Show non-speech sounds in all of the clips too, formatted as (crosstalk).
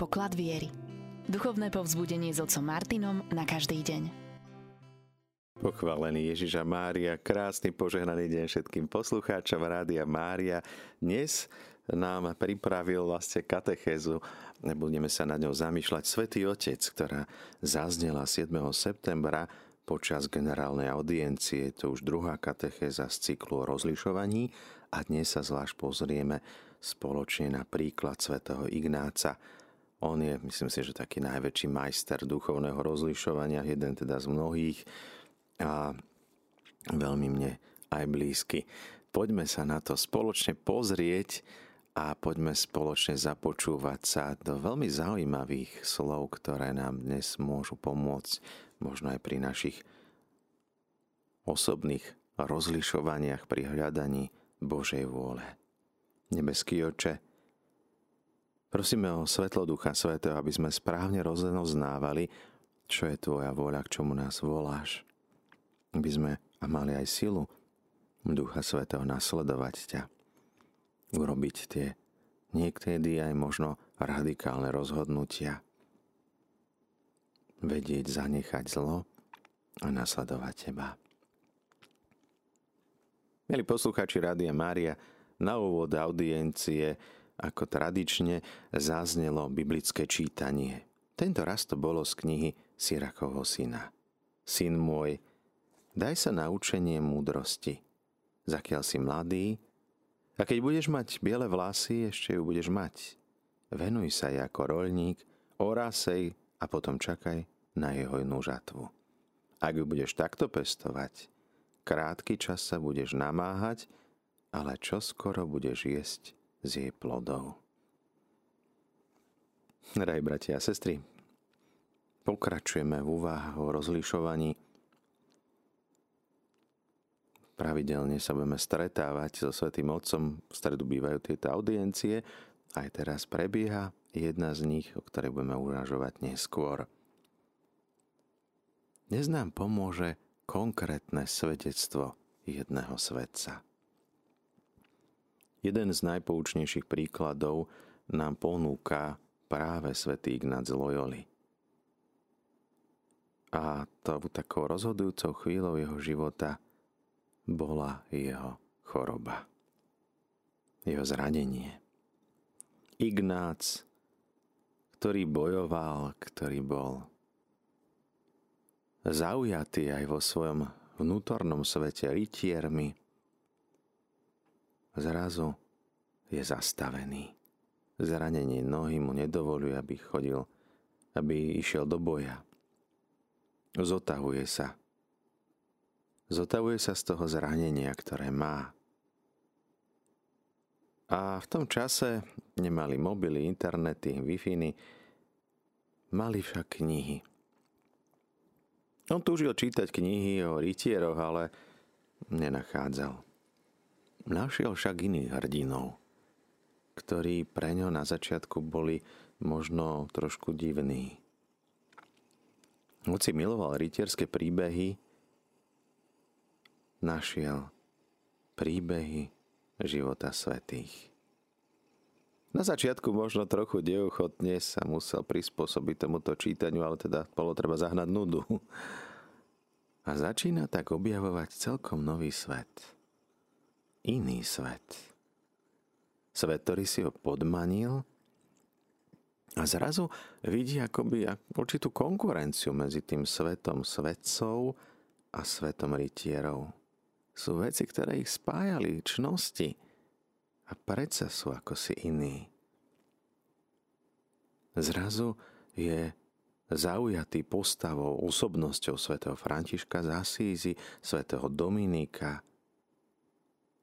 poklad viery. Duchovné povzbudenie s otcom Martinom na každý deň. Pochválený Ježiša Mária, krásny požehnaný deň všetkým poslucháčom Rádia Mária. Dnes nám pripravil vlastne katechézu. Budeme sa na ňou zamýšľať. Svetý Otec, ktorá zaznela 7. septembra počas generálnej audiencie. To už druhá katechéza z cyklu o rozlišovaní a dnes sa zvlášť pozrieme spoločne na príklad svätého Ignáca. On je, myslím si, že taký najväčší majster duchovného rozlišovania, jeden teda z mnohých a veľmi mne aj blízky. Poďme sa na to spoločne pozrieť a poďme spoločne započúvať sa do veľmi zaujímavých slov, ktoré nám dnes môžu pomôcť možno aj pri našich osobných rozlišovaniach pri hľadaní Božej vôle. Nebeský oče, prosíme o svetlo Ducha Svetého, aby sme správne rozoznávali, čo je Tvoja vôľa, k čomu nás voláš. Aby sme a mali aj silu Ducha Svetého nasledovať ťa. Urobiť tie niekedy aj možno radikálne rozhodnutia, vedieť zanechať zlo a nasledovať teba. Milí poslucháči Rádia Mária, na úvod audiencie ako tradične zaznelo biblické čítanie. Tento raz to bolo z knihy Sirakovho syna. Syn môj, daj sa na učenie múdrosti. Zakiaľ si mladý, a keď budeš mať biele vlasy, ešte ju budeš mať. Venuj sa jej ako roľník, orásej a potom čakaj na jeho inú žatvu. Ak ju budeš takto pestovať, krátky čas sa budeš namáhať, ale čo skoro budeš jesť z jej plodov. Drahí bratia a sestry, pokračujeme v úvahách o rozlišovaní. Pravidelne sa budeme stretávať so Svetým Otcom, v stredu bývajú tieto audiencie, aj teraz prebieha jedna z nich, o ktorej budeme uvažovať neskôr. Dnes nám pomôže konkrétne svedectvo jedného svetca. Jeden z najpoučnejších príkladov nám ponúka práve svätý Ignác Loyoli. A to takou rozhodujúcou chvíľou jeho života bola jeho choroba. Jeho zranenie. Ignác, ktorý bojoval, ktorý bol zaujatý aj vo svojom vnútornom svete rytiermi, zrazu je zastavený. Zranenie nohy mu nedovoluje, aby chodil, aby išiel do boja. Zotahuje sa. Zotavuje sa z toho zranenia, ktoré má. A v tom čase nemali mobily, internety, wi mali však knihy. On túžil čítať knihy o rytieroch, ale nenachádzal. Našiel však iných hrdinov, ktorí pre ňo na začiatku boli možno trošku divní. Hoci miloval rytierské príbehy, našiel príbehy života svetých. Na začiatku možno trochu neochotne sa musel prispôsobiť tomuto čítaniu, ale teda bolo treba zahnať nudu. A začína tak objavovať celkom nový svet. Iný svet. Svet, ktorý si ho podmanil a zrazu vidí akoby určitú konkurenciu medzi tým svetom svetcov a svetom rytierov. Sú veci, ktoré ich spájali, čnosti a predsa sú ako si iní. Zrazu je zaujatý postavou, osobnosťou svätého Františka z Asízy, svätého Dominika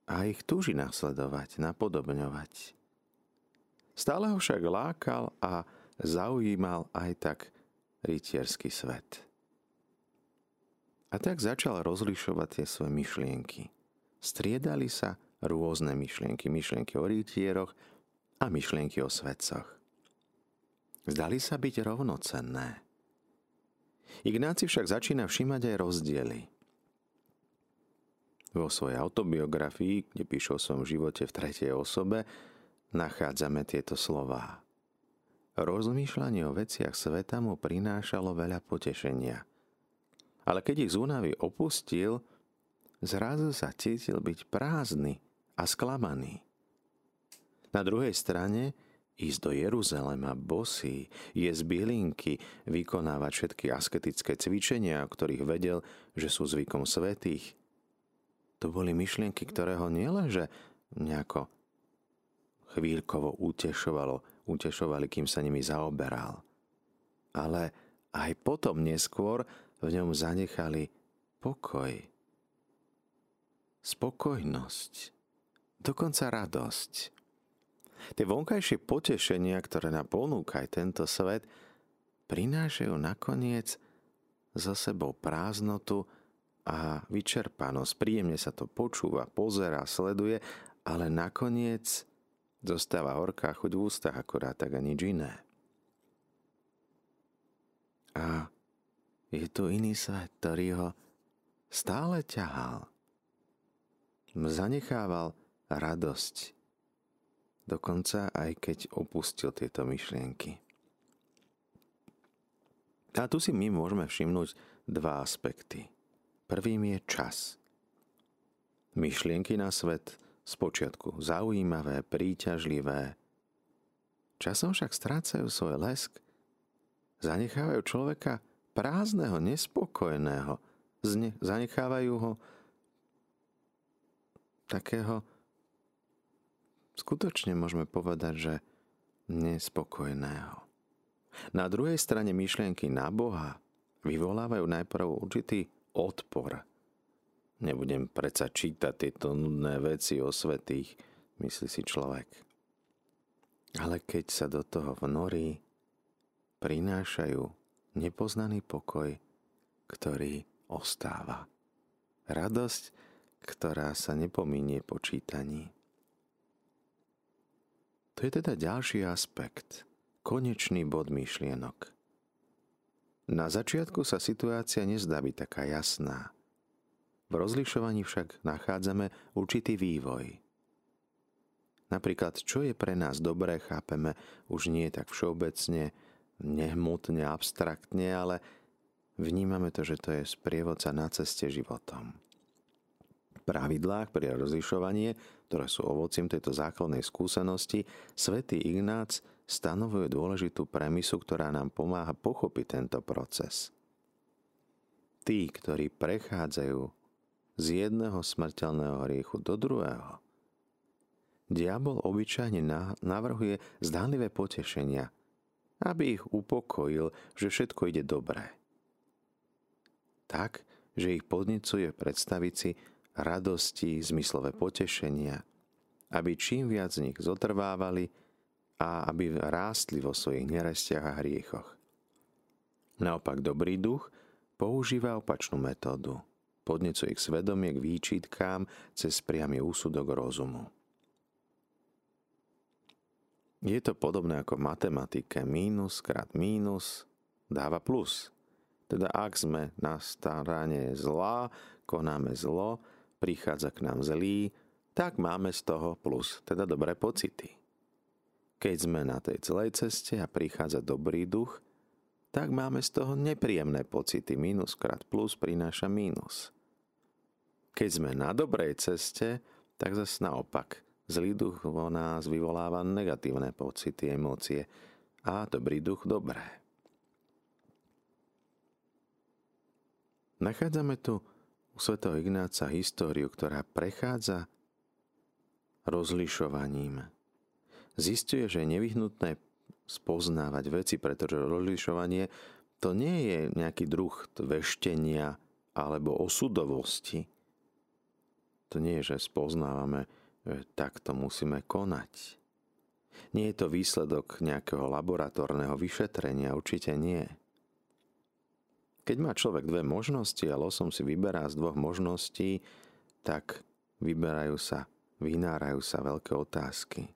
a ich túži nasledovať, napodobňovať. Stále ho však lákal a zaujímal aj tak rytierský svet. A tak začal rozlišovať tie svoje myšlienky. Striedali sa rôzne myšlienky. Myšlienky o rytieroch a myšlienky o svetcoch. Zdali sa byť rovnocenné. Ignáci však začína všímať aj rozdiely. Vo svojej autobiografii, kde píše o svojom živote v tretej osobe, nachádzame tieto slová. rozmýšľanie o veciach sveta mu prinášalo veľa potešenia. Ale keď ich z únavy opustil, zrazu sa cítil byť prázdny a sklamaný. Na druhej strane ísť do Jeruzalema bosý, z bielinky, vykonávať všetky asketické cvičenia, o ktorých vedel, že sú zvykom svetých. To boli myšlienky, ktoré ho nielenže nejako chvíľkovo utešovalo, utešovali, kým sa nimi zaoberal. Ale aj potom neskôr v ňom zanechali pokoj, spokojnosť, dokonca radosť. Tie vonkajšie potešenia, ktoré nám ponúka aj tento svet, prinášajú nakoniec za sebou prázdnotu a vyčerpanosť. Príjemne sa to počúva, pozera, sleduje, ale nakoniec zostáva horká chuť v ústach, akurát tak a nič iné. A je tu iný svet, ktorý ho stále ťahal. Zanechával radosť, dokonca aj keď opustil tieto myšlienky. A tu si my môžeme všimnúť dva aspekty. Prvým je čas. Myšlienky na svet spočiatku zaujímavé, príťažlivé. Časom však strácajú svoj lesk, zanechávajú človeka prázdneho, nespokojného, zne, zanechávajú ho takého skutočne môžeme povedať, že nespokojného. Na druhej strane myšlienky na Boha vyvolávajú najprv určitý odpor. Nebudem predsa čítať tieto nudné veci o svetých, myslí si človek. Ale keď sa do toho vnorí, prinášajú nepoznaný pokoj, ktorý ostáva. Radosť, ktorá sa nepominie po čítaní. To je teda ďalší aspekt, konečný bod myšlienok. Na začiatku sa situácia nezdá byť taká jasná. V rozlišovaní však nachádzame určitý vývoj. Napríklad, čo je pre nás dobré, chápeme už nie tak všeobecne, nehmutne, abstraktne, ale vnímame to, že to je sprievodca na ceste životom pravidlách pre rozlišovanie, ktoré sú ovocím tejto základnej skúsenosti, svätý Ignác stanovuje dôležitú premisu, ktorá nám pomáha pochopiť tento proces. Tí, ktorí prechádzajú z jedného smrteľného hriechu do druhého, diabol obyčajne navrhuje zdánlivé potešenia, aby ich upokojil, že všetko ide dobré. Tak, že ich podnicuje predstaviť si, radosti, zmyslové potešenia, aby čím viac z nich zotrvávali a aby rástli vo svojich nerestiach a hriechoch. Naopak dobrý duch používa opačnú metódu. Podnecuje ich svedomie k výčitkám cez priamy úsudok rozumu. Je to podobné ako v matematike. Mínus krát mínus dáva plus. Teda ak sme na staranie zla, konáme zlo, prichádza k nám zlý, tak máme z toho plus, teda dobré pocity. Keď sme na tej celej ceste a prichádza dobrý duch, tak máme z toho nepríjemné pocity. Minus krát plus prináša mínus. Keď sme na dobrej ceste, tak zase naopak. Zlý duch vo nás vyvoláva negatívne pocity, emócie a dobrý duch dobré. Nachádzame tu u svätého Ignáca históriu, ktorá prechádza rozlišovaním. Zistuje, že je nevyhnutné spoznávať veci, pretože rozlišovanie to nie je nejaký druh veštenia alebo osudovosti. To nie je, že spoznávame, že takto musíme konať. Nie je to výsledok nejakého laboratórneho vyšetrenia, určite nie. Keď má človek dve možnosti a losom si vyberá z dvoch možností, tak vyberajú sa, vynárajú sa veľké otázky.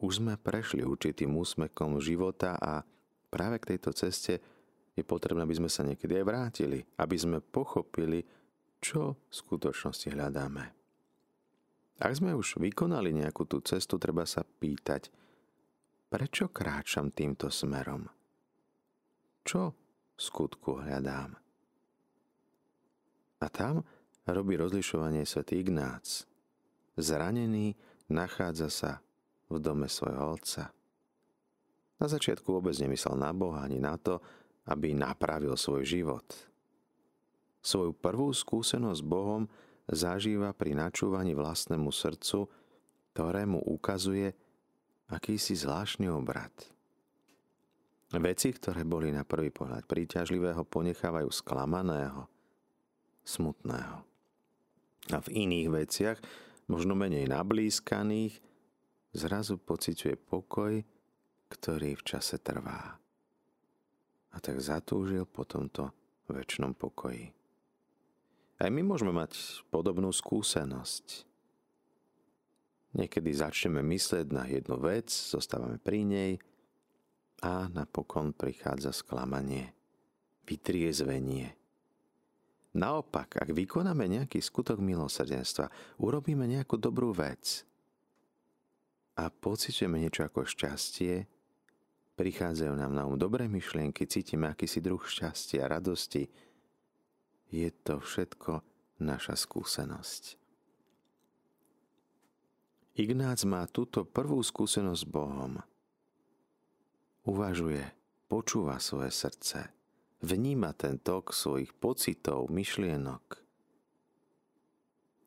Už sme prešli určitým úsmekom života a práve k tejto ceste je potrebné, aby sme sa niekedy aj vrátili, aby sme pochopili, čo v skutočnosti hľadáme. Ak sme už vykonali nejakú tú cestu, treba sa pýtať, prečo kráčam týmto smerom? Čo skutku hľadám? A tam robí rozlišovanie svätý Ignác. Zranený nachádza sa v dome svojho otca. Na začiatku vôbec nemyslel na Boha ani na to, aby napravil svoj život. Svoju prvú skúsenosť s Bohom zažíva pri načúvaní vlastnému srdcu, ktorému ukazuje akýsi zvláštny obrad. Veci, ktoré boli na prvý pohľad príťažlivého, ponechávajú sklamaného, smutného. A v iných veciach, možno menej nablískaných, zrazu pociťuje pokoj, ktorý v čase trvá. A tak zatúžil po tomto väčšnom pokoji. Aj my môžeme mať podobnú skúsenosť. Niekedy začneme myslieť na jednu vec, zostávame pri nej a napokon prichádza sklamanie, vytriezvenie. Naopak, ak vykonáme nejaký skutok milosrdenstva, urobíme nejakú dobrú vec a pociťujeme niečo ako šťastie, prichádzajú nám na um dobré myšlienky, cítime akýsi druh šťastia, radosti, je to všetko naša skúsenosť. Ignác má túto prvú skúsenosť s Bohom. Uvažuje, počúva svoje srdce, vníma ten tok svojich pocitov, myšlienok.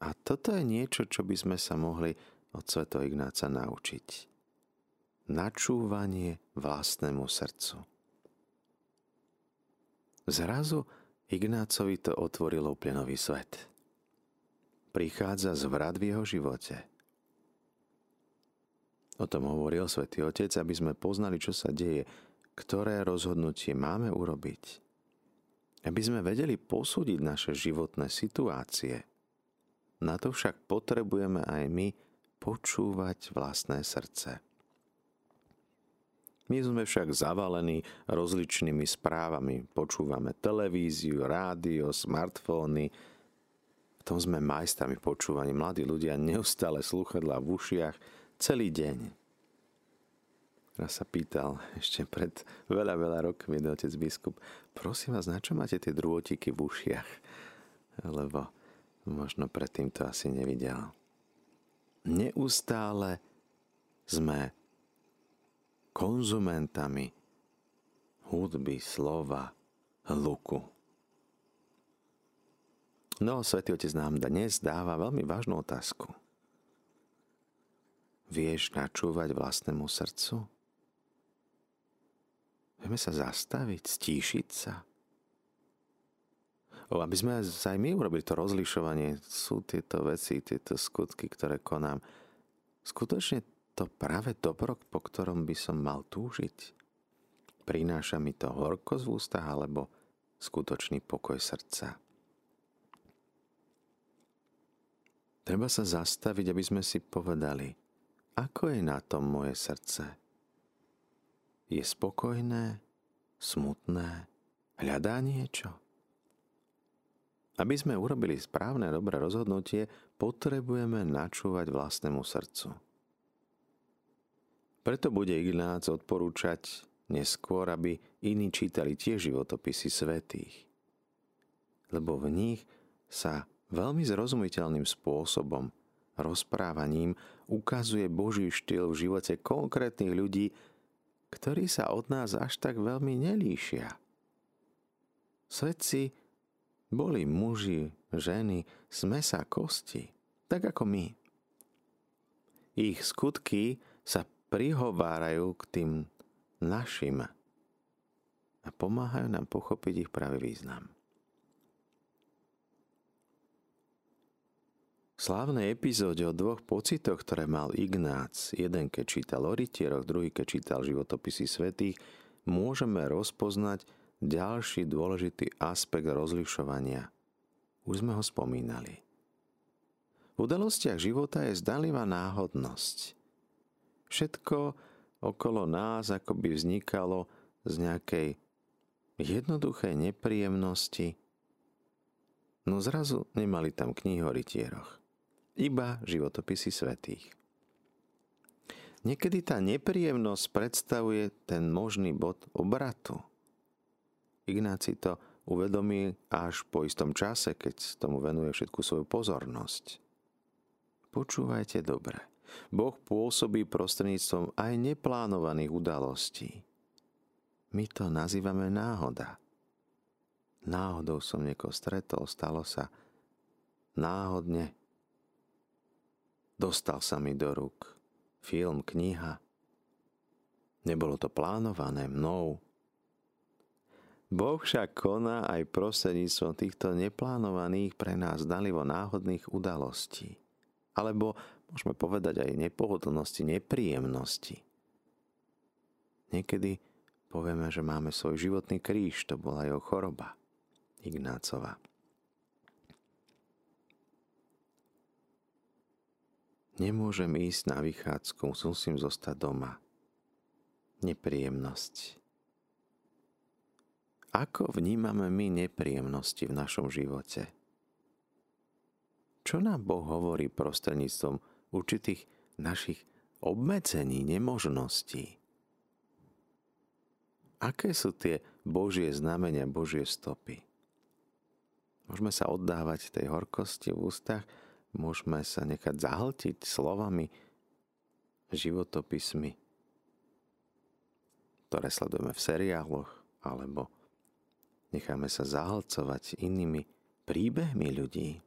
A toto je niečo, čo by sme sa mohli od Sv. Ignáca naučiť. Načúvanie vlastnému srdcu. Zrazu Ignácovi to otvorilo úplne nový svet. Prichádza zvrat v jeho živote. O tom hovoril svätý Otec, aby sme poznali, čo sa deje, ktoré rozhodnutie máme urobiť. Aby sme vedeli posúdiť naše životné situácie. Na to však potrebujeme aj my počúvať vlastné srdce. My sme však zavalení rozličnými správami. Počúvame televíziu, rádio, smartfóny. V tom sme majstrami počúvaní. Mladí ľudia neustále sluchadla v ušiach celý deň. Raz sa pýtal ešte pred veľa, veľa rokmi do otec biskup, prosím vás, na čo máte tie drôtiky v ušiach? Lebo možno predtým to asi nevidel. Neustále sme konzumentami hudby, slova, hluku. No, Svetý Otec nám dnes dáva veľmi vážnu otázku. Vieš načúvať vlastnému srdcu? Vieme sa zastaviť, stíšiť sa? O, aby sme aj my urobili to rozlišovanie, sú tieto veci, tieto skutky, ktoré konám. Skutočne to práve dobro, po ktorom by som mal túžiť? Prináša mi to horkosť v ústach alebo skutočný pokoj srdca? Treba sa zastaviť, aby sme si povedali, ako je na tom moje srdce. Je spokojné, smutné, hľadá niečo? Aby sme urobili správne dobré rozhodnutie, potrebujeme načúvať vlastnému srdcu. Preto bude Ignác odporúčať neskôr, aby iní čítali tie životopisy svetých. Lebo v nich sa veľmi zrozumiteľným spôsobom, rozprávaním ukazuje Boží štýl v živote konkrétnych ľudí, ktorí sa od nás až tak veľmi nelíšia. Svetci boli muži, ženy z mesa kosti, tak ako my. Ich skutky sa prihovárajú k tým našim a pomáhajú nám pochopiť ich pravý význam. Slávnej epizóde o dvoch pocitoch, ktoré mal Ignác, jeden keď čítal o rytieroch, druhý keď čítal životopisy svetých, môžeme rozpoznať ďalší dôležitý aspekt rozlišovania. Už sme ho spomínali. V udalostiach života je zdanlivá náhodnosť – Všetko okolo nás akoby vznikalo z nejakej jednoduchej nepríjemnosti, no zrazu nemali tam knihy o rytieroch, iba životopisy svetých. Niekedy tá nepríjemnosť predstavuje ten možný bod obratu. Ignáci to uvedomí až po istom čase, keď tomu venuje všetku svoju pozornosť. Počúvajte dobre. Boh pôsobí prostredníctvom aj neplánovaných udalostí. My to nazývame náhoda. Náhodou som niekoho stretol, stalo sa náhodne. Dostal sa mi do rúk film, kniha. Nebolo to plánované mnou. Boh však koná aj prostredníctvom týchto neplánovaných pre nás dalivo náhodných udalostí alebo môžeme povedať aj nepohodlnosti, nepríjemnosti. Niekedy povieme, že máme svoj životný kríž, to bola jeho choroba, Ignácova. Nemôžem ísť na vychádzku, musím zostať doma. Nepríjemnosť. Ako vnímame my nepríjemnosti v našom živote? Čo nám Boh hovorí prostredníctvom určitých našich obmedzení, nemožností? Aké sú tie Božie znamenia, Božie stopy? Môžeme sa oddávať tej horkosti v ústach, môžeme sa nechať zahltiť slovami, životopismi, ktoré sledujeme v seriáloch, alebo necháme sa zahlcovať inými príbehmi ľudí.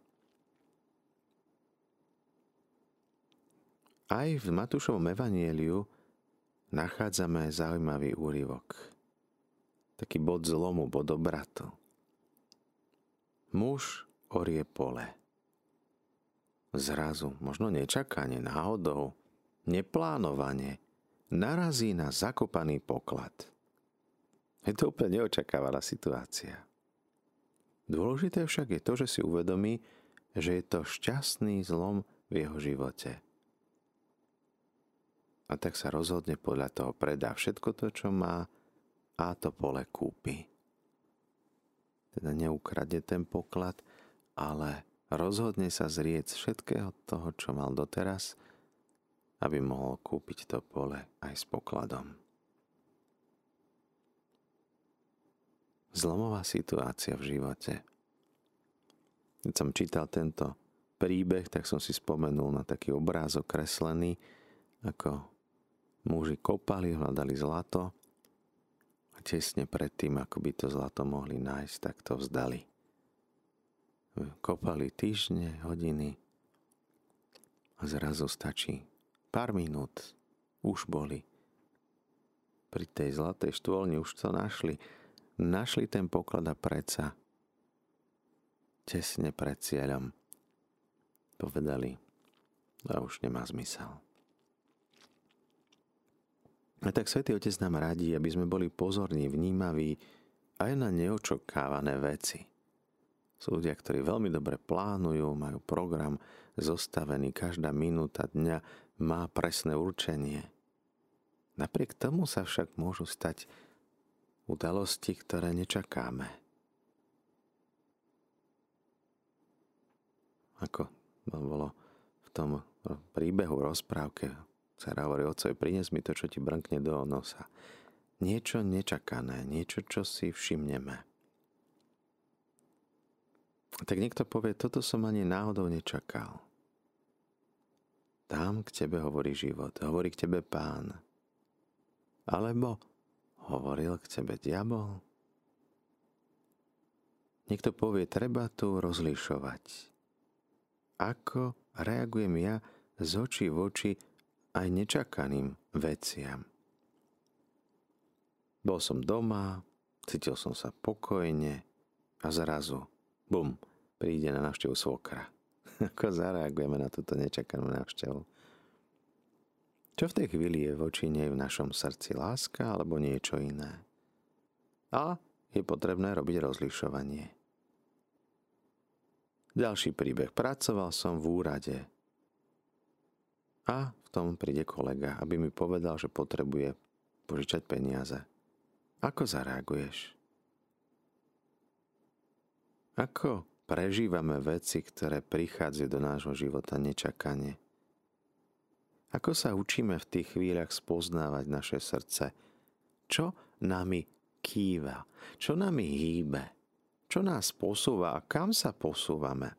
Aj v Matúšovom evanieliu nachádzame zaujímavý úryvok. Taký bod zlomu, bod obratu. Muž orie pole. Zrazu, možno nečakane, náhodou, neplánovane, narazí na zakopaný poklad. Je to úplne neočakávaná situácia. Dôležité však je to, že si uvedomí, že je to šťastný zlom v jeho živote – a tak sa rozhodne podľa toho predá všetko to, čo má a to pole kúpi. Teda neukradne ten poklad, ale rozhodne sa zrieť všetkého toho, čo mal doteraz, aby mohol kúpiť to pole aj s pokladom. Zlomová situácia v živote. Keď som čítal tento príbeh, tak som si spomenul na taký obrázok kreslený, ako Muži kopali, hľadali zlato a tesne predtým, ako by to zlato mohli nájsť, tak to vzdali. Kopali týždne, hodiny a zrazu stačí pár minút. Už boli. Pri tej zlatej štôlni už to našli. Našli ten poklad a predsa tesne pred cieľom povedali, a už nemá zmysel. A tak Svetý Otec nám radí, aby sme boli pozorní, vnímaví aj na neočakávané veci. Sú ľudia, ktorí veľmi dobre plánujú, majú program zostavený, každá minúta dňa má presné určenie. Napriek tomu sa však môžu stať udalosti, ktoré nečakáme. Ako bolo v tom príbehu, rozprávke Dcera hovorí, ocovi, prines mi to, čo ti brnkne do nosa. Niečo nečakané, niečo, čo si všimneme. Tak niekto povie, toto som ani náhodou nečakal. Tam k tebe hovorí život, hovorí k tebe pán. Alebo hovoril k tebe diabol. Niekto povie, treba tu rozlišovať. Ako reagujem ja z očí v oči aj nečakaným veciam. Bol som doma, cítil som sa pokojne a zrazu, bum, príde na návštevu svokra. (laughs) Ako zareagujeme na túto nečakanú návštevu? Čo v tej chvíli je voči nej v našom srdci láska alebo niečo iné? A je potrebné robiť rozlišovanie. Ďalší príbeh. Pracoval som v úrade. A v tom príde kolega, aby mi povedal, že potrebuje požičať peniaze. Ako zareaguješ? Ako prežívame veci, ktoré prichádzajú do nášho života nečakane? Ako sa učíme v tých chvíľach spoznávať naše srdce? Čo nami kýva? Čo nami hýbe? Čo nás posúva a kam sa posúvame?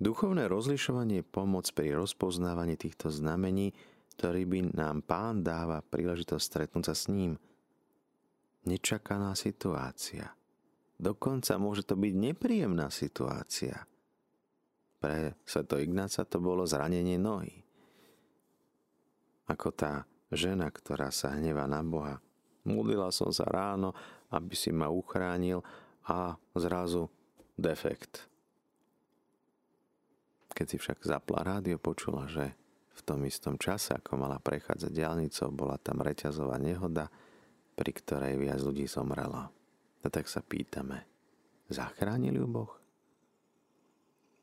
Duchovné rozlišovanie je pomoc pri rozpoznávaní týchto znamení, ktorý by nám pán dáva príležitosť stretnúť sa s ním. Nečakaná situácia. Dokonca môže to byť nepríjemná situácia. Pre Sveto Ignáca to bolo zranenie nohy. Ako tá žena, ktorá sa hnevá na Boha. Modlila som sa ráno, aby si ma uchránil a zrazu defekt keď si však zapla rádio, počula, že v tom istom čase, ako mala prechádzať diálnicou, bola tam reťazová nehoda, pri ktorej viac ľudí zomrelo. A tak sa pýtame, zachránil ju Boh?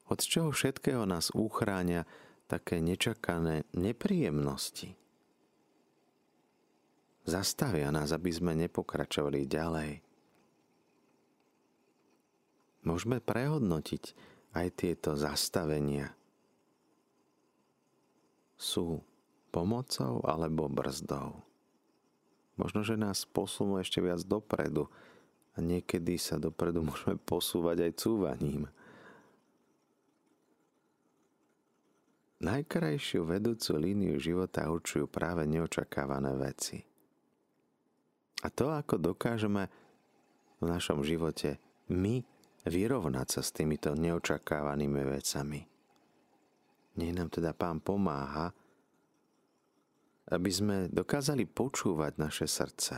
Od čoho všetkého nás uchráňa také nečakané nepríjemnosti? Zastavia nás, aby sme nepokračovali ďalej. Môžeme prehodnotiť, aj tieto zastavenia sú pomocou alebo brzdou. Možno, že nás posunú ešte viac dopredu a niekedy sa dopredu môžeme posúvať aj cúvaním. Najkrajšiu vedúcu líniu života určujú práve neočakávané veci. A to, ako dokážeme v našom živote my vyrovnať sa s týmito neočakávanými vecami. Nech nám teda Pán pomáha, aby sme dokázali počúvať naše srdce.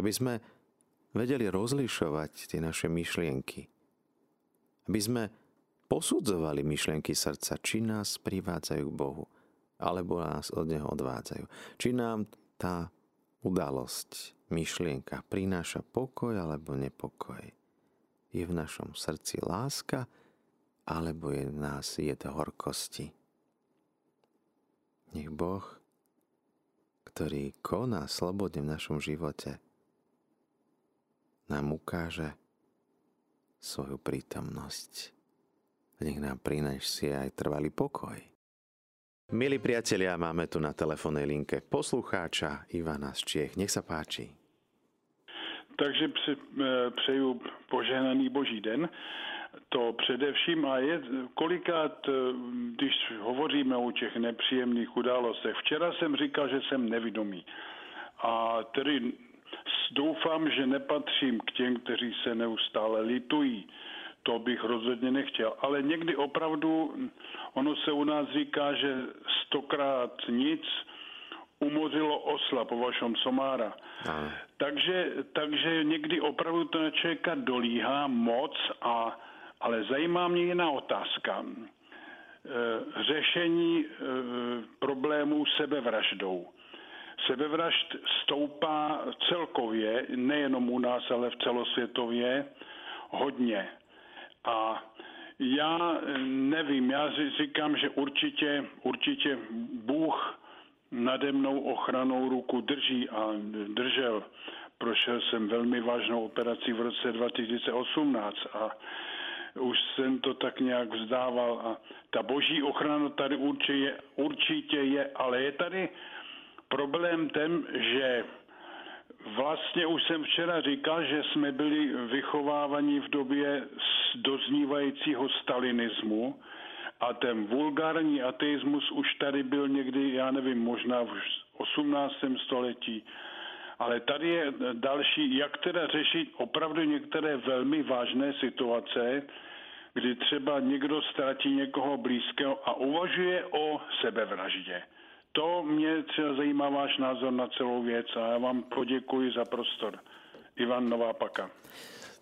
Aby sme vedeli rozlišovať tie naše myšlienky. Aby sme posudzovali myšlienky srdca, či nás privádzajú k Bohu, alebo nás od Neho odvádzajú. Či nám tá udalosť, myšlienka prináša pokoj alebo nepokoj je v našom srdci láska, alebo je v nás jed horkosti. Nech Boh, ktorý koná slobodne v našom živote, nám ukáže svoju prítomnosť. Nech nám prinesie aj trvalý pokoj. Milí priatelia, máme tu na telefónnej linke poslucháča Ivana z Čiech. Nech sa páči. Takže eh, přeju požehnaný boží den. To především a je kolikrát, eh, když hovoříme o těch nepříjemných událostech. Včera jsem říkal, že jsem nevědomý. A tedy doufám, že nepatřím k těm, kteří se neustále litují. To bych rozhodně nechtěl. Ale někdy opravdu, ono se u nás říká, že stokrát nic, umořilo osla po vašom somára. Takže, takže někdy opravdu to na člověka dolíhá moc, a, ale zajímá mě jiná otázka. E, řešení e, problémů sebevraždou. Sebevražd stoupá celkově, nejenom u nás, ale v celosvětově, hodně. A já nevím, já říkám, že určitě, určitě Bůh nade mnou ochranou ruku drží a držel. Prošel jsem velmi vážnou operací v roce 2018 a už jsem to tak nějak vzdával a ta boží ochrana tady určitě určitě je ale je tady problém ten, že Vlastně už jsem včera říkal, že jsme byli vychovávaní v době doznívajícího stalinismu, a ten vulgární ateismus už tady byl někdy, já nevím, možná v 18. století. Ale tady je další, jak teda řešit opravdu některé velmi vážné situace, kdy třeba někdo ztratí někoho blízkého a uvažuje o sebevraždě. To mě třeba zajímá váš názor na celou věc a já vám poděkuji za prostor. Ivan Nová Paka.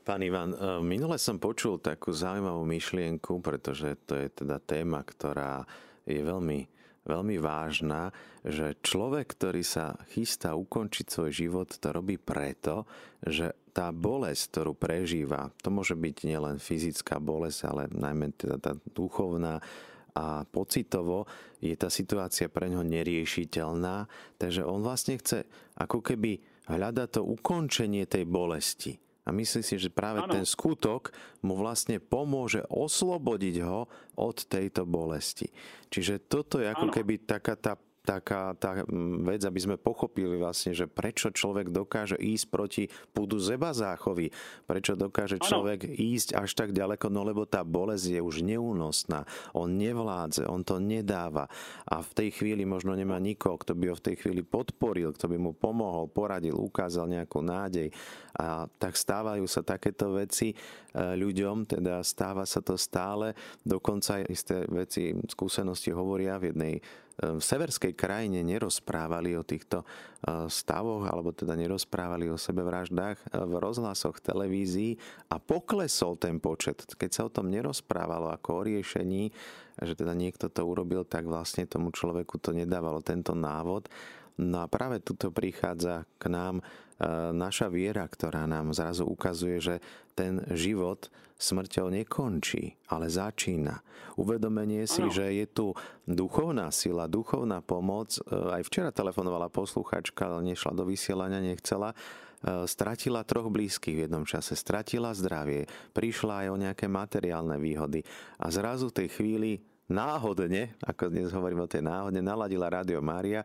Pán Ivan, e, minule som počul takú zaujímavú myšlienku, pretože to je teda téma, ktorá je veľmi, veľmi vážna, že človek, ktorý sa chystá ukončiť svoj život, to robí preto, že tá bolesť, ktorú prežíva, to môže byť nielen fyzická bolesť, ale najmä teda tá duchovná, a pocitovo je tá situácia pre ňo neriešiteľná, takže on vlastne chce ako keby hľadať to ukončenie tej bolesti A myslí si, že práve ano. ten skutok mu vlastne pomôže oslobodiť ho od tejto bolesti. Čiže toto je ako ano. keby taká tá taká tá vec, aby sme pochopili vlastne, že prečo človek dokáže ísť proti púdu Zebazáchovi, prečo dokáže človek ano. ísť až tak ďaleko, no lebo tá bolesť je už neúnosná, on nevládze, on to nedáva. A v tej chvíli možno nemá nikoho, kto by ho v tej chvíli podporil, kto by mu pomohol, poradil, ukázal nejakú nádej. A tak stávajú sa takéto veci e, ľuďom, teda stáva sa to stále, dokonca isté veci, skúsenosti hovoria v jednej v severskej krajine nerozprávali o týchto e, stavoch, alebo teda nerozprávali o sebevraždách e, v rozhlasoch, televízii a poklesol ten počet. Keď sa o tom nerozprávalo ako o riešení, že teda niekto to urobil, tak vlastne tomu človeku to nedávalo tento návod. No a práve tuto prichádza k nám E, naša viera, ktorá nám zrazu ukazuje, že ten život smrťou nekončí, ale začína. Uvedomenie si, ano. že je tu duchovná sila, duchovná pomoc. E, aj včera telefonovala posluchačka, ale nešla do vysielania, nechcela. E, stratila troch blízkych v jednom čase, stratila zdravie, prišla aj o nejaké materiálne výhody a zrazu v tej chvíli náhodne, ako dnes hovorím o tej náhodne, naladila Rádio Mária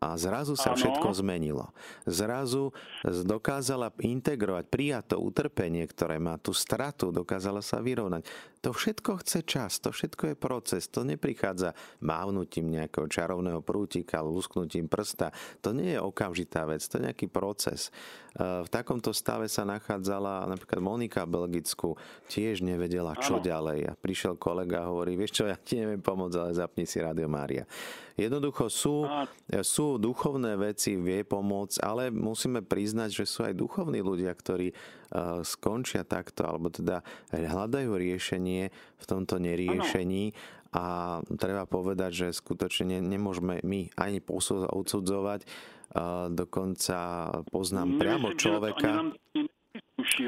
a zrazu sa ano. všetko zmenilo. Zrazu dokázala integrovať, prijať to utrpenie, ktoré má tú stratu, dokázala sa vyrovnať. To všetko chce čas, to všetko je proces, to neprichádza mávnutím nejakého čarovného prútika, lusknutím prsta. To nie je okamžitá vec, to je nejaký proces. E, v takomto stave sa nachádzala napríklad Monika Belgicku, tiež nevedela, čo ano. ďalej. A prišiel kolega a hovorí, vieš čo, ja ti neviem pomôcť, ale zapni si Radio Mária. Jednoducho sú, sú duchovné veci, vie pomôcť, ale musíme priznať, že sú aj duchovní ľudia, ktorí skončia takto, alebo teda hľadajú riešenie v tomto neriešení. A treba povedať, že skutočne nemôžeme my ani odsudzovať, dokonca poznám priamo človeka.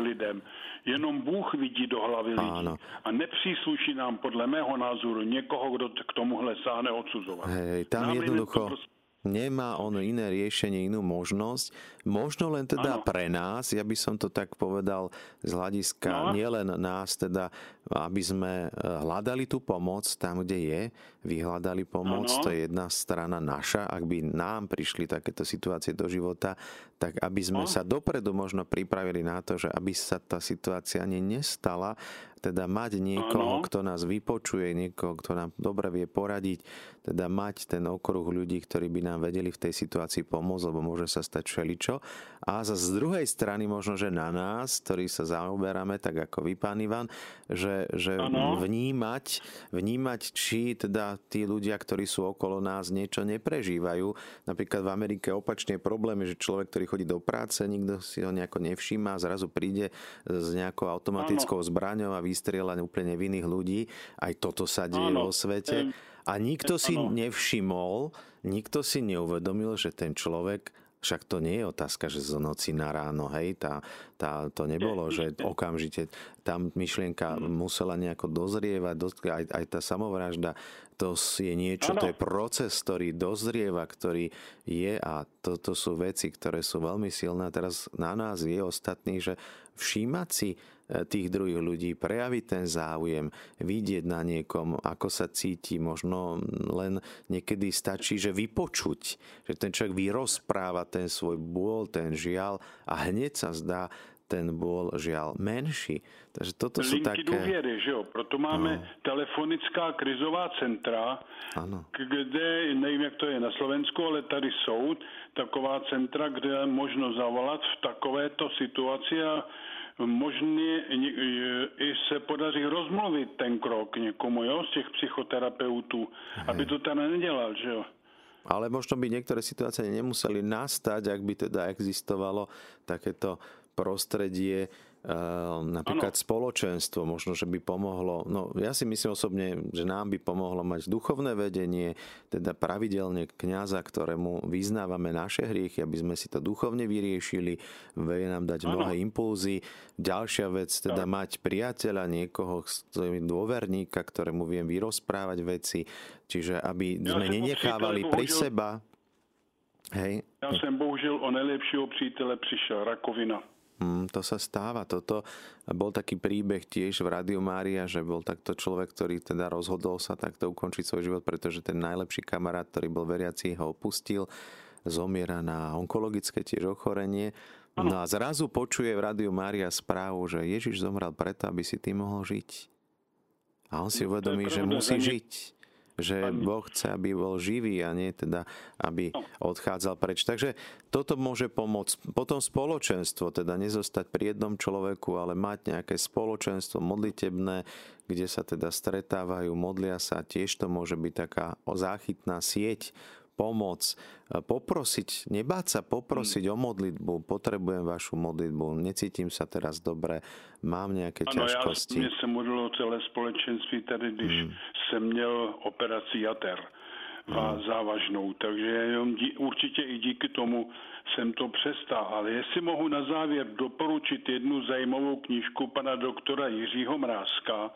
lidem. Jenom Bůh vidí do hlavy lidí. Áno. A nepřísluší nám podle mého názoru někoho, kdo k tomuhle sáhne odsuzovat. Hej, tam nám jednoducho... Proste nemá ono iné riešenie, inú možnosť. Možno len teda ano. pre nás, ja by som to tak povedal z hľadiska no. nielen nás, teda aby sme e, hľadali tú pomoc tam, kde je, vyhľadali pomoc, ano. to je jedna strana naša, ak by nám prišli takéto situácie do života, tak aby sme ano. sa dopredu možno pripravili na to, že aby sa tá situácia ani nestala, teda mať niekoho, ano. kto nás vypočuje, niekoho, kto nám dobre vie poradiť, teda mať ten okruh ľudí, ktorí by nám vedeli v tej situácii pomôcť, lebo môže sa stať všeličo. A z druhej strany možno, že na nás, ktorí sa zaoberáme, tak ako vy, pán Ivan, že, že vnímať, vnímať, či teda tí ľudia, ktorí sú okolo nás, niečo neprežívajú. Napríklad v Amerike opačne problém je, že človek, ktorý chodí do práce, nikto si ho nejako nevšíma, zrazu príde s nejakou automatickou zbraňou a vystrieľať úplne vinných ľudí. Aj toto sa deje vo svete. A nikto si nevšimol, nikto si neuvedomil, že ten človek však to nie je otázka, že z noci na ráno, hej, tá, tá, to nebolo, že okamžite tam myšlienka musela nejako dozrievať, aj, aj tá samovražda, to je niečo, to je proces, ktorý dozrieva, ktorý je a toto to sú veci, ktoré sú veľmi silné. A teraz na nás je ostatný, že všímať si tých druhých ľudí, prejaviť ten záujem, vidieť na niekom, ako sa cíti, možno len niekedy stačí, že vypočuť, že ten človek vyrozpráva ten svoj bôl, ten žial a hneď sa zdá, ten bol žiaľ menší. Takže toto Linky sú také... důvěry, že jo? Proto máme no. telefonická krizová centra, ano. kde, nevím, jak to je na Slovensku, ale tady jsou taková centra, kde možno zavolat v takovéto situaci a možný i se podaří rozmluvit ten krok někomu jo, z těch psychoterapeutů, Hej. aby to teda nedělal, že jo. Ale možno by niektoré situácie nemuseli nastať, ak by teda existovalo takéto prostredie, Ehm, napríklad ano. spoločenstvo, možno, že by pomohlo, no ja si myslím osobne, že nám by pomohlo mať duchovné vedenie, teda pravidelne kňaza, ktorému vyznávame naše hriechy, aby sme si to duchovne vyriešili, vie nám dať ano. mnohé impulzy. Ďalšia vec, teda ano. mať priateľa, niekoho, dôverníka, ktorému viem vyrozprávať veci, čiže aby ja sme nenechávali pri seba. Hej. Ja som bohužel o najlepšieho přítele prišiel rakovina. Mm, to sa stáva. Toto bol taký príbeh tiež v Rádiu Mária, že bol takto človek, ktorý teda rozhodol sa takto ukončiť svoj život, pretože ten najlepší kamarát, ktorý bol veriaci, ho opustil, zomiera na onkologické tiež ochorenie. No a zrazu počuje v Rádiu Mária správu, že Ježiš zomrel preto, aby si ty mohol žiť. A on si no, uvedomí, že musí žiť že Boh chce, aby bol živý a nie teda, aby no. odchádzal preč. Takže toto môže pomôcť. Potom spoločenstvo, teda nezostať pri jednom človeku, ale mať nejaké spoločenstvo modlitebné, kde sa teda stretávajú, modlia sa, tiež to môže byť taká záchytná sieť pomoc, e, poprosiť, nebáť sa poprosiť mm. o modlitbu, potrebujem vašu modlitbu, necítim sa teraz dobre, mám nějaké ano, ťažkosti. Ano, já se modlil celé společenství tady, když mm. jsem měl operaci jater mm. závažnou, takže jenom dí, určitě i díky tomu jsem to přestal. Ale jestli mohu na závěr doporučit jednu zajímavou knížku pana doktora Jiřího Mrázka,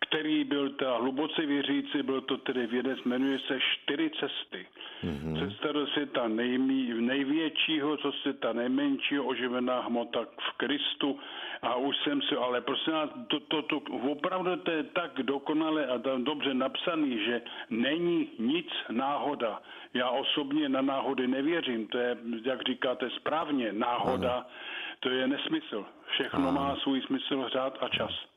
který byl ta hluboce věřící, byl to tedy vědec, jmenuje se Čtyři cesty. Mm-hmm. Cesta do světa nejmí, největšího, co ta nejmenšího oživená hmota v Kristu. A už jsem si, ale prosím vás, to, to, to, opravdu to je tak dokonale a tam dobře napsaný, že není nic náhoda. Já osobně na náhody nevěřím, to je, jak říkáte správně, náhoda, ano. to je nesmysl. Všechno ano. má svůj smysl, řád a čas.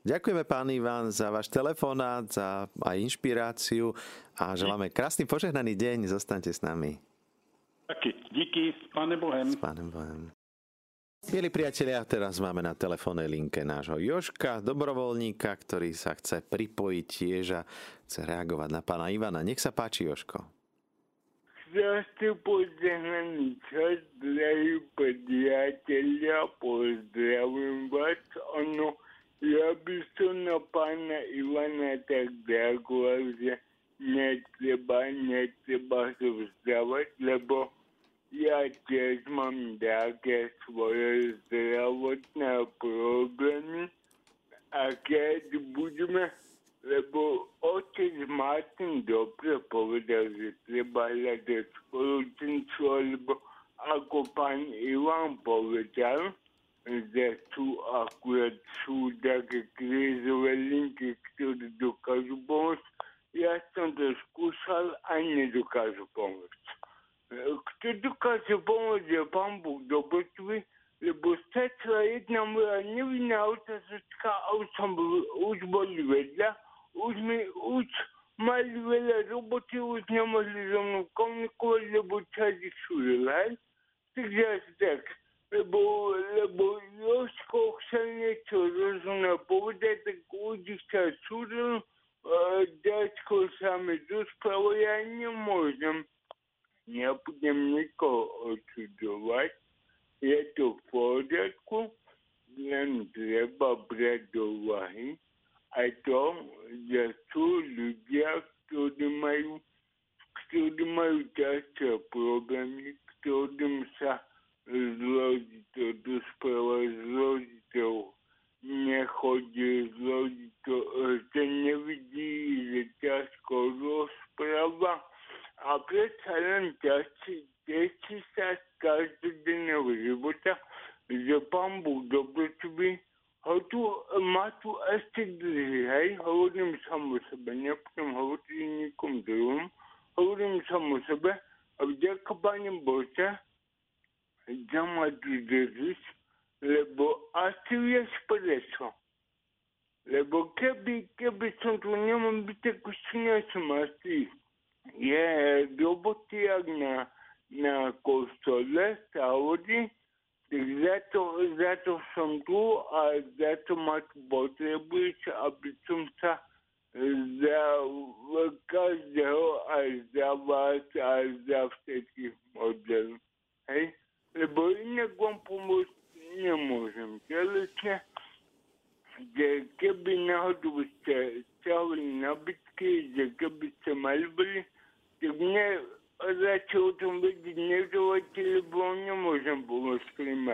Ďakujeme pán Ivan za váš telefonát, za aj inšpiráciu a želáme krásny požehnaný deň. Zostaňte s nami. Taky. Díky. S pánem Bohem. S pánem Bohem. Milí priatelia, teraz máme na telefónnej linke nášho Joška, dobrovoľníka, ktorý sa chce pripojiť tiež a chce reagovať na pána Ivana. Nech sa páči, Joško. Krásny požehnaný čas, drahí priatelia, pozdravím vás. Ono, Я безумно пана Ивана тогда говорил, не треба, не треба создавать, либо я теж мам таке своє здравотне проблеми, а кеди будемо, либо отець Мартин добре повідав, що треба глядати сполученство, либо ако пан Іван повідав, Ivan povedal, že sú akurát sú také krízové linky, ktoré dokážu pomôcť. Ja som to skúšal a nedokážu pomôcť. Kto dokáže pomôcť je pán Boh dobrotvý, lebo stačila jedna moja nevinná otázočka a už, som bol, už boli vedľa, už mi už mali veľa roboty, už nemohli so mnou komunikovať, lebo čas ich šúril, hej? Takže asi tak lebo, lebo Jožko chcel niečo rozumné povedať, tak ľudí sa čudil, ďačko sa mi dospelo, ja nemôžem, nebudem nikoho odsudovať, je to v poriadku, len treba brať do úvahy aj to, že sú ľudia, ktorí majú, ktorí majú ťažké problémy, злодіто до спала злодіто, не ході злодіто, это не відділ.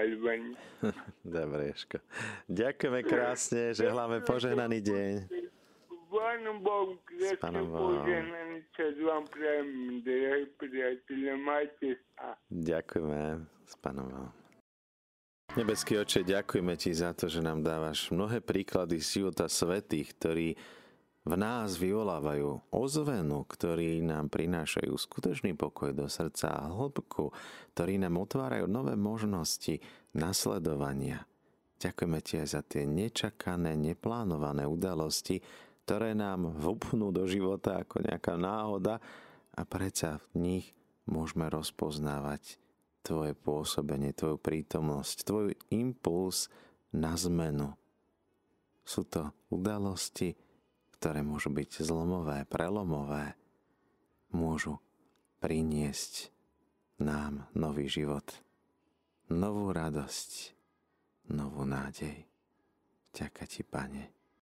Malovaní. (laughs) Dobre, Ješko. Ďakujeme krásne, žehláme požehnaný deň. Pánom Bohu, krásne požehnaný čas vám prajem, drahí priateľe, majte sa. Ďakujeme. S pánom Nebeský oče, ďakujeme ti za to, že nám dávaš mnohé príklady z života svetých, ktorí v nás vyvolávajú ozvenu, ktorí nám prinášajú skutočný pokoj do srdca a hĺbku, ktorí nám otvárajú nové možnosti nasledovania. Ďakujeme ti aj za tie nečakané, neplánované udalosti, ktoré nám vupnú do života ako nejaká náhoda a predsa v nich môžeme rozpoznávať tvoje pôsobenie, tvoju prítomnosť, tvoj impuls na zmenu. Sú to udalosti, ktoré môžu byť zlomové, prelomové, môžu priniesť nám nový život, novú radosť, novú nádej. Ďakujem ti, Pane.